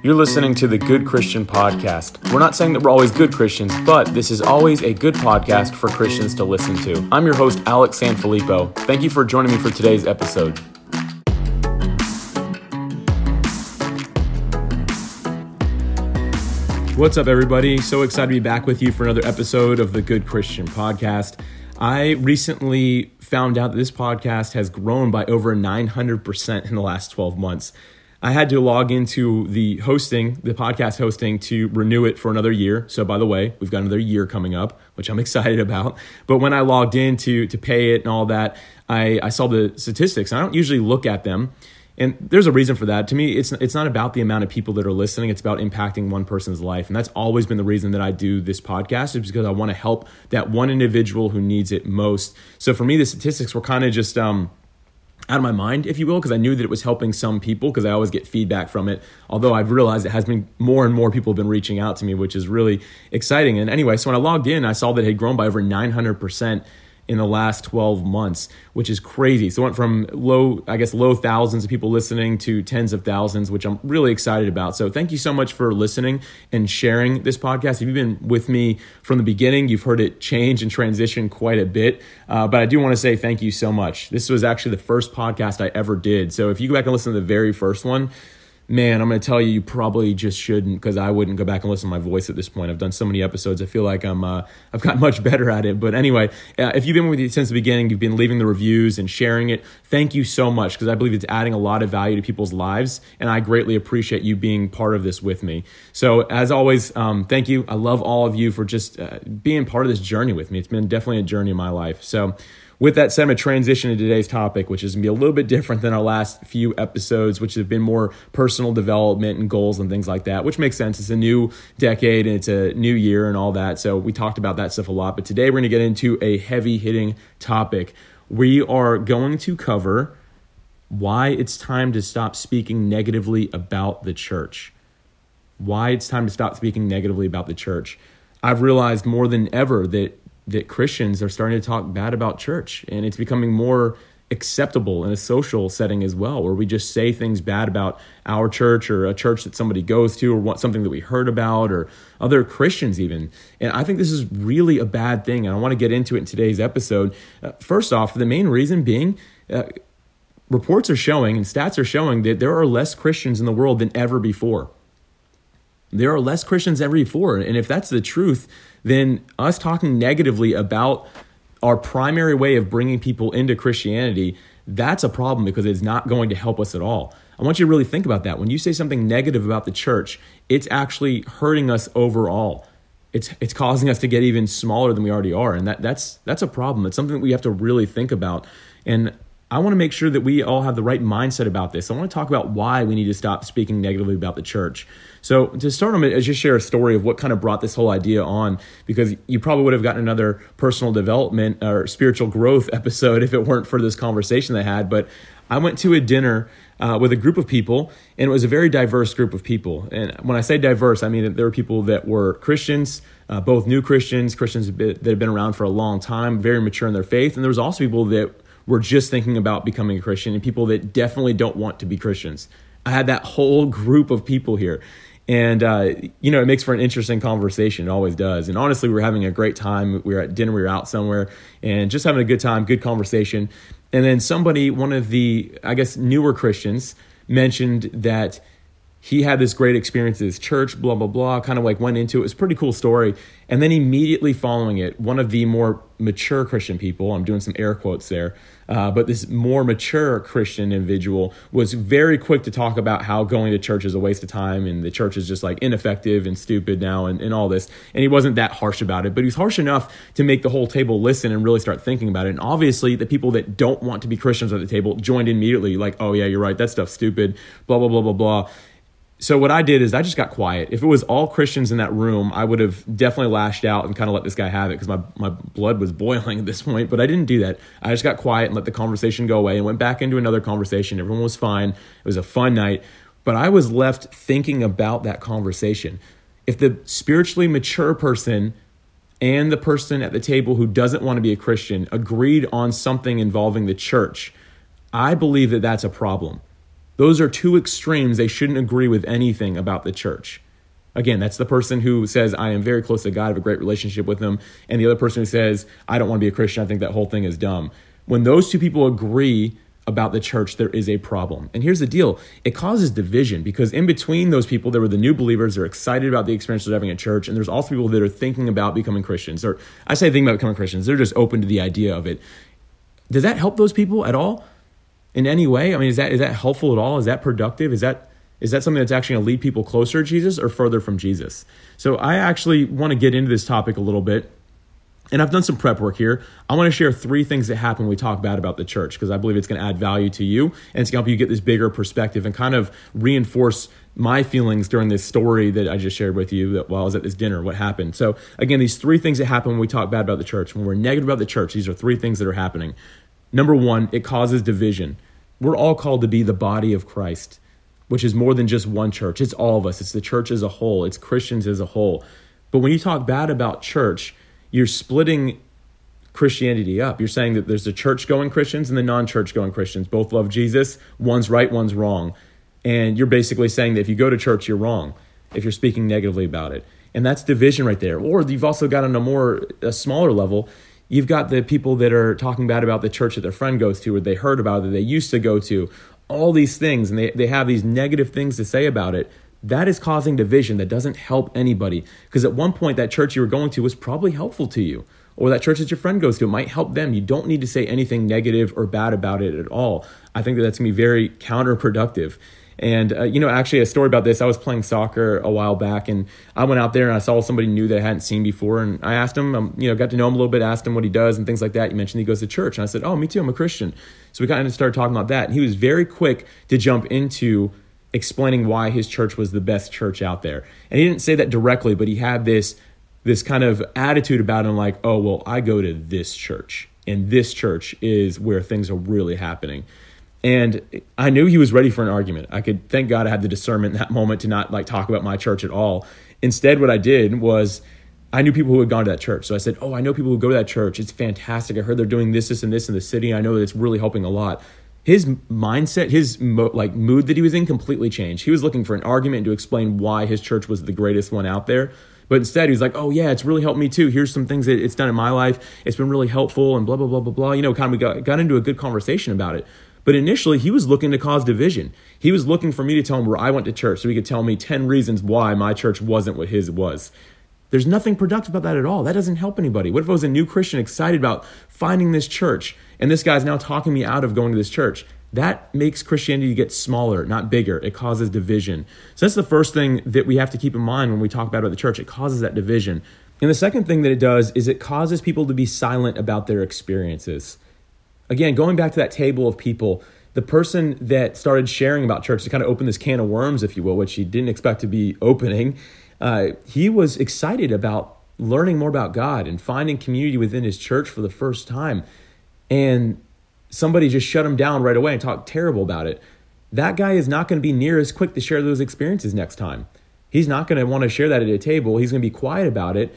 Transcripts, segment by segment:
You're listening to the Good Christian Podcast. We're not saying that we're always good Christians, but this is always a good podcast for Christians to listen to. I'm your host, Alex Sanfilippo. Thank you for joining me for today's episode. What's up, everybody? So excited to be back with you for another episode of the Good Christian Podcast. I recently found out that this podcast has grown by over 900% in the last 12 months. I had to log into the hosting, the podcast hosting, to renew it for another year. So, by the way, we've got another year coming up, which I'm excited about. But when I logged in to to pay it and all that, I, I saw the statistics. I don't usually look at them, and there's a reason for that. To me, it's it's not about the amount of people that are listening. It's about impacting one person's life, and that's always been the reason that I do this podcast. Is because I want to help that one individual who needs it most. So for me, the statistics were kind of just. Um, out of my mind, if you will, because I knew that it was helping some people because I always get feedback from it. Although I've realized it has been more and more people have been reaching out to me, which is really exciting. And anyway, so when I logged in, I saw that it had grown by over 900% in the last 12 months, which is crazy. So it went from low, I guess, low thousands of people listening to tens of thousands, which I'm really excited about. So thank you so much for listening and sharing this podcast. If you've been with me from the beginning, you've heard it change and transition quite a bit. Uh, but I do want to say thank you so much. This was actually the first podcast I ever did. So if you go back and listen to the very first one, man, I'm going to tell you, you probably just shouldn't because I wouldn't go back and listen to my voice at this point. I've done so many episodes. I feel like I'm, uh, I've gotten much better at it. But anyway, uh, if you've been with me since the beginning, you've been leaving the reviews and sharing it. Thank you so much because I believe it's adding a lot of value to people's lives. And I greatly appreciate you being part of this with me. So as always, um, thank you. I love all of you for just uh, being part of this journey with me. It's been definitely a journey in my life. So, with that said, I'm going to transition to today's topic, which is going to be a little bit different than our last few episodes, which have been more personal development and goals and things like that, which makes sense. It's a new decade and it's a new year and all that. So we talked about that stuff a lot. But today we're going to get into a heavy hitting topic. We are going to cover why it's time to stop speaking negatively about the church. Why it's time to stop speaking negatively about the church. I've realized more than ever that that Christians are starting to talk bad about church, and it's becoming more acceptable in a social setting as well, where we just say things bad about our church or a church that somebody goes to or what, something that we heard about or other Christians even. And I think this is really a bad thing, and I want to get into it in today's episode. Uh, first off, the main reason being. Uh, reports are showing and stats are showing that there are less Christians in the world than ever before. There are less Christians ever before. And if that's the truth, then us talking negatively about our primary way of bringing people into Christianity, that's a problem because it's not going to help us at all. I want you to really think about that. When you say something negative about the church, it's actually hurting us overall. It's it's causing us to get even smaller than we already are, and that that's that's a problem. It's something that we have to really think about. And I want to make sure that we all have the right mindset about this. I want to talk about why we need to stop speaking negatively about the church. So, to start, I'm going just share a story of what kind of brought this whole idea on, because you probably would have gotten another personal development or spiritual growth episode if it weren't for this conversation I had. But I went to a dinner uh, with a group of people, and it was a very diverse group of people. And when I say diverse, I mean that there were people that were Christians, uh, both new Christians, Christians that had been around for a long time, very mature in their faith, and there was also people that were just thinking about becoming a Christian and people that definitely don't want to be Christians. I had that whole group of people here. And, uh, you know, it makes for an interesting conversation. It always does. And honestly, we were having a great time. We were at dinner, we were out somewhere, and just having a good time, good conversation. And then somebody, one of the, I guess, newer Christians, mentioned that he had this great experience at his church, blah, blah, blah, kind of like went into it. It was a pretty cool story. And then immediately following it, one of the more mature Christian people, I'm doing some air quotes there, uh, but this more mature Christian individual was very quick to talk about how going to church is a waste of time and the church is just like ineffective and stupid now and, and all this. And he wasn't that harsh about it, but he was harsh enough to make the whole table listen and really start thinking about it. And obviously, the people that don't want to be Christians at the table joined immediately, like, oh, yeah, you're right, that stuff's stupid, blah, blah, blah, blah, blah so what I did is I just got quiet. If it was all Christians in that room, I would have definitely lashed out and kind of let this guy have it because my, my blood was boiling at this point. But I didn't do that. I just got quiet and let the conversation go away and went back into another conversation. Everyone was fine. It was a fun night. But I was left thinking about that conversation. If the spiritually mature person and the person at the table who doesn't want to be a Christian agreed on something involving the church, I believe that that's a problem Those are two extremes. They shouldn't agree with anything about the church. Again, that's the person who says, I am very close to God, I have a great relationship with Him, and the other person who says, I don't want to be a Christian, I think that whole thing is dumb. When those two people agree about the church, there is a problem. And here's the deal it causes division because in between those people, there were the new believers, they're excited about the experience of having a church, and there's also people that are thinking about becoming Christians. Or I say thinking about becoming Christians, they're just open to the idea of it. Does that help those people at all? In any way? I mean, is that is that helpful at all? Is that productive? Is that is that something that's actually going to lead people closer to Jesus or further from Jesus? So I actually want to get into this topic a little bit. And I've done some prep work here. I want to share three things that happen when we talk bad about the church because I believe it's going to add value to you and it's going to help you get this bigger perspective and kind of reinforce my feelings during this story that I just shared with you that while I was at this dinner, what happened. So, again, these three things that happen when we talk bad about the church. When we're negative about the church, these are three things that are happening. Number one, it causes division. We're all called to be the body of Christ which is more than just one church. It's all of us, it's the church as a whole, it's Christians as a whole. But when you talk bad about church, you're splitting Christianity up. You're saying that there's the church going Christians and the non church going Christians. Both love Jesus, one's right, one's wrong. And you're basically saying that if you go to church, you're wrong if you're speaking negatively about it. And that's division right there. Or you've also got on a more, a smaller level, you've got the people that are talking bad about the church that their friend goes to or they heard about it, they used to go to all these things and they, they have these negative things to say about it, that is causing division that doesn't help anybody. Because at one point, that church you were going to was probably helpful to you, or that church that your friend goes to, it might help them. You don't need to say anything negative or bad about it at all. I think that that's gonna be very counterproductive. And, uh, you know, actually, a story about this I was playing soccer a while back, and I went out there and I saw somebody new that I hadn't seen before. And I asked him, um, you know, got to know him a little bit, asked him what he does and things like that. You mentioned he goes to church. And I said, Oh, me too, I'm a Christian. So we kind of started talking about that. And he was very quick to jump into explaining why his church was the best church out there. And he didn't say that directly, but he had this this kind of attitude about him like, "Oh, well, I go to this church, and this church is where things are really happening." And I knew he was ready for an argument. I could thank God I had the discernment in that moment to not like talk about my church at all. Instead, what I did was I knew people who had gone to that church. So I said, Oh, I know people who go to that church. It's fantastic. I heard they're doing this, this, and this in the city. I know that it's really helping a lot. His mindset, his mo- like mood that he was in completely changed. He was looking for an argument to explain why his church was the greatest one out there. But instead, he was like, "Oh yeah, it's really helped me too. Here's some things that it's done in my life. It's been really helpful, and blah blah blah blah blah." You know, kind of we got got into a good conversation about it. But initially, he was looking to cause division. He was looking for me to tell him where I went to church so he could tell me 10 reasons why my church wasn't what his was. There's nothing productive about that at all. That doesn't help anybody. What if I was a new Christian excited about finding this church and this guy's now talking me out of going to this church? That makes Christianity get smaller, not bigger. It causes division. So that's the first thing that we have to keep in mind when we talk about the church. It causes that division. And the second thing that it does is it causes people to be silent about their experiences. Again, going back to that table of people, the person that started sharing about church to kind of open this can of worms, if you will, which he didn't expect to be opening, uh, he was excited about learning more about God and finding community within his church for the first time. And somebody just shut him down right away and talked terrible about it. That guy is not going to be near as quick to share those experiences next time. He's not going to want to share that at a table. He's going to be quiet about it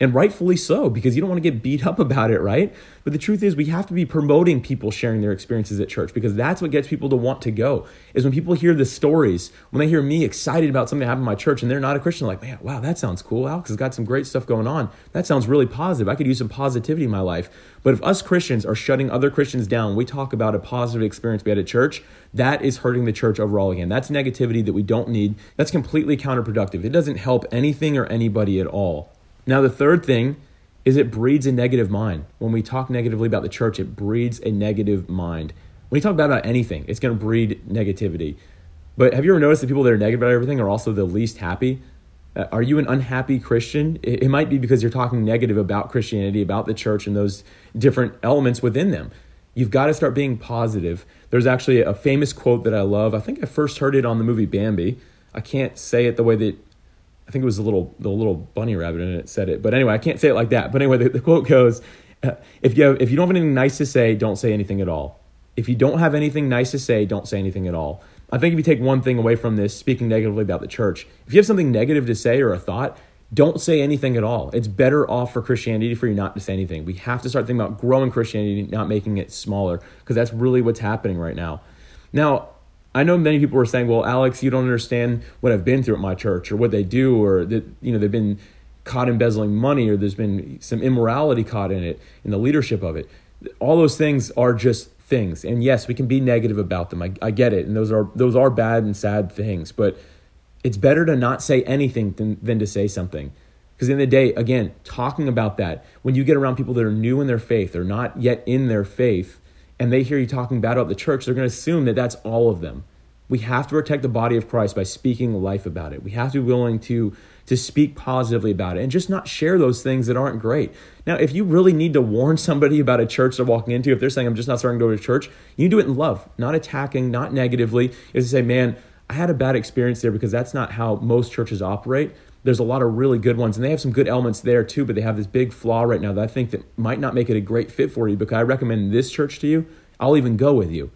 and rightfully so because you don't want to get beat up about it right? But the truth is we have to be promoting people sharing their experiences at church because that's what gets people to want to go is when people hear the stories when they hear me excited about something that happened in my church and they're not a christian like man wow that sounds cool alex has got some great stuff going on. That sounds really positive. I could use some positivity in my life. But if us christians are shutting other christians down we talk about a positive experience we had at church that is hurting the church overall again. That's negativity that we don't need. That's completely counterproductive. It doesn't help anything or anybody at all now, the third thing is it breeds a negative mind. When we talk negatively about the church, it breeds a negative mind. When you talk bad about anything, it's going to breed negativity. But have you ever noticed that people that are negative about everything are also the least happy? Uh, are you an unhappy Christian? It, it might be because you're talking negative about Christianity, about the church, and those different elements within them. You've got to start being positive. There's actually a famous quote that I love. I think I first heard it on the movie Bambi. I can't say it the way that I think it was the little the little bunny rabbit in it said it. But anyway, I can't say it like that. But anyway, the, the quote goes, uh, "If you have, if you don't have anything nice to say, don't say anything at all. If you don't have anything nice to say, don't say anything at all." I think if you take one thing away from this, speaking negatively about the church, if you have something negative to say or a thought, don't say anything at all. It's better off for Christianity for you not to say anything. We have to start thinking about growing Christianity, not making it smaller, because that's really what's happening right now. Now, I know many people were saying, "Well, Alex, you don't understand what I've been through at my church, or what they do, or that you know they've been caught embezzling money, or there's been some immorality caught in it, in the leadership of it." All those things are just things, and yes, we can be negative about them. I, I get it, and those are those are bad and sad things, but it's better to not say anything than, than to say something. Because in the, the day, again, talking about that, when you get around people that are new in their faith, they're not yet in their faith, and they hear you talking bad about the church, they're going to assume that that's all of them. We have to protect the body of Christ by speaking life about it. We have to be willing to, to speak positively about it and just not share those things that aren't great. Now, if you really need to warn somebody about a church they're walking into, if they're saying, I'm just not starting to go to church, you do it in love, not attacking, not negatively. Is to say, man, I had a bad experience there because that's not how most churches operate. There's a lot of really good ones, and they have some good elements there too, but they have this big flaw right now that I think that might not make it a great fit for you because I recommend this church to you. I'll even go with you.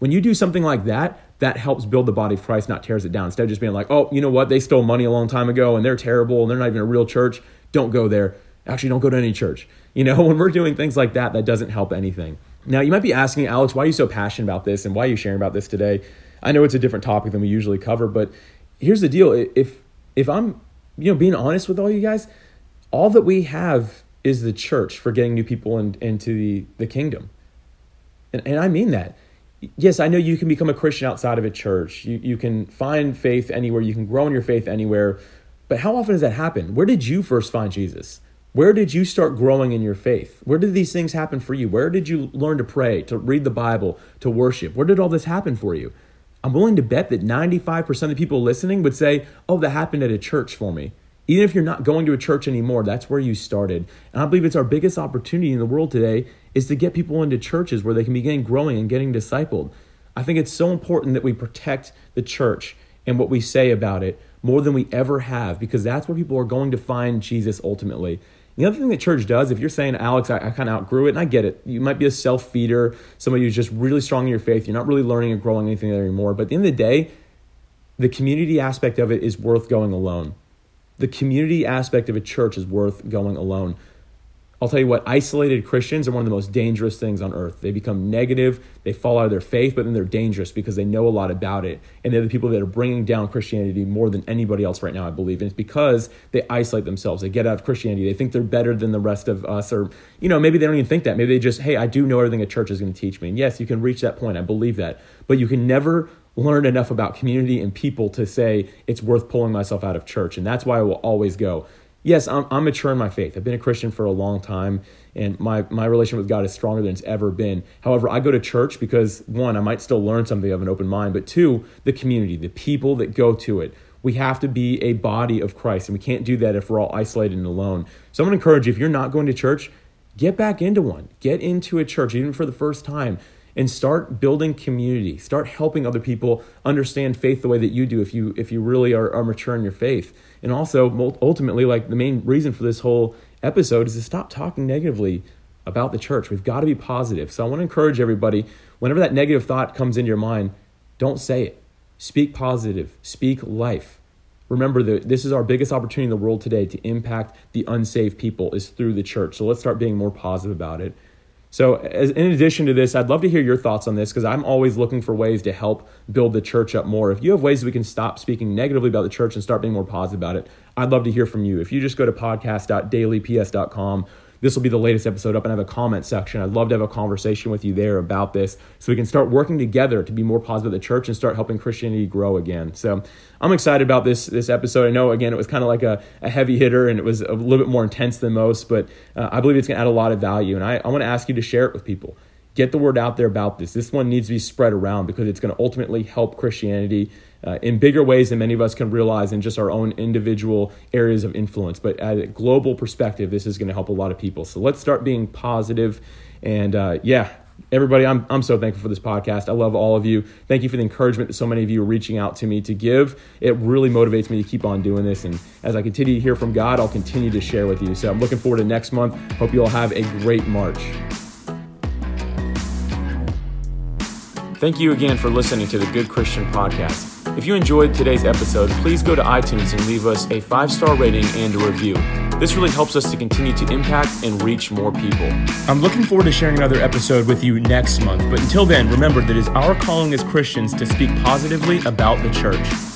When you do something like that, that helps build the body of Christ, not tears it down. Instead of just being like, oh, you know what, they stole money a long time ago and they're terrible and they're not even a real church, don't go there. Actually, don't go to any church. You know, when we're doing things like that, that doesn't help anything. Now, you might be asking, Alex, why are you so passionate about this and why are you sharing about this today? I know it's a different topic than we usually cover, but here's the deal. If if I'm, you know, being honest with all you guys, all that we have is the church for getting new people in, into the, the kingdom. And, and I mean that. Yes, I know you can become a Christian outside of a church. You, you can find faith anywhere. You can grow in your faith anywhere. But how often does that happen? Where did you first find Jesus? Where did you start growing in your faith? Where did these things happen for you? Where did you learn to pray, to read the Bible, to worship? Where did all this happen for you? I'm willing to bet that 95% of the people listening would say, Oh, that happened at a church for me. Even if you're not going to a church anymore, that's where you started. And I believe it's our biggest opportunity in the world today is to get people into churches where they can begin growing and getting discipled. I think it's so important that we protect the church and what we say about it more than we ever have because that's where people are going to find Jesus ultimately. The other thing that church does, if you're saying, Alex, I, I kind of outgrew it, and I get it, you might be a self feeder, somebody who's just really strong in your faith, you're not really learning and growing anything anymore. But at the end of the day, the community aspect of it is worth going alone. The community aspect of a church is worth going alone. I'll tell you what, isolated Christians are one of the most dangerous things on earth. They become negative, they fall out of their faith, but then they're dangerous because they know a lot about it. And they're the people that are bringing down Christianity more than anybody else right now, I believe. And it's because they isolate themselves. They get out of Christianity. They think they're better than the rest of us. Or, you know, maybe they don't even think that. Maybe they just, hey, I do know everything a church is going to teach me. And yes, you can reach that point. I believe that. But you can never learn enough about community and people to say it's worth pulling myself out of church. And that's why I will always go yes, I'm, I'm mature in my faith. I've been a Christian for a long time, and my, my relationship with God is stronger than it's ever been. However, I go to church because, one, I might still learn something of an open mind, but two, the community, the people that go to it. We have to be a body of Christ, and we can't do that if we're all isolated and alone. So I'm going to encourage you if you're not going to church, get back into one. Get into a church, even for the first time and start building community. Start helping other people understand faith the way that you do if you if you really are, are mature in your faith. And also ultimately like the main reason for this whole episode is to stop talking negatively about the church. We've got to be positive. So i want to encourage everybody whenever that negative thought comes into your mind don't say it. Speak positive. Speak life. Remember that this is our biggest opportunity in the world today to impact the unsaved people is through the church. So let's start being more positive about it so, as, in addition to this, I'd love to hear your thoughts on this because I'm always looking for ways to help build the church up more. If you have ways we can stop speaking negatively about the church and start being more positive about it, I'd love to hear from you. If you just go to podcast.dailyps.com this will be the latest episode up and I have a comment section. I'd love to have a conversation with you there about this so we can start working together to be more positive at the church and start helping Christianity grow again. So I'm excited about this this episode. I know again it was kind of like a, a heavy hitter and it was a little bit more intense than most, but uh, I believe it's gonna add a lot of value. And I, I want to ask you to share it with people. Get the word out there about this. This one needs to be spread around because it's going to ultimately help Christianity uh, in bigger ways than many of us can realize in just our own individual areas of influence. But at a global perspective, this is going to help a lot of people. So let's start being positive. And uh, yeah, everybody, I'm, I'm so thankful for this podcast. I love all of you. Thank you for the encouragement that so many of you are reaching out to me to give. It really motivates me to keep on doing this. And as I continue to hear from God, I'll continue to share with you. So I'm looking forward to next month. Hope you all have a great March. Thank you again for listening to the Good Christian Podcast. If you enjoyed today's episode, please go to iTunes and leave us a five star rating and a review. This really helps us to continue to impact and reach more people. I'm looking forward to sharing another episode with you next month, but until then, remember that it is our calling as Christians to speak positively about the church.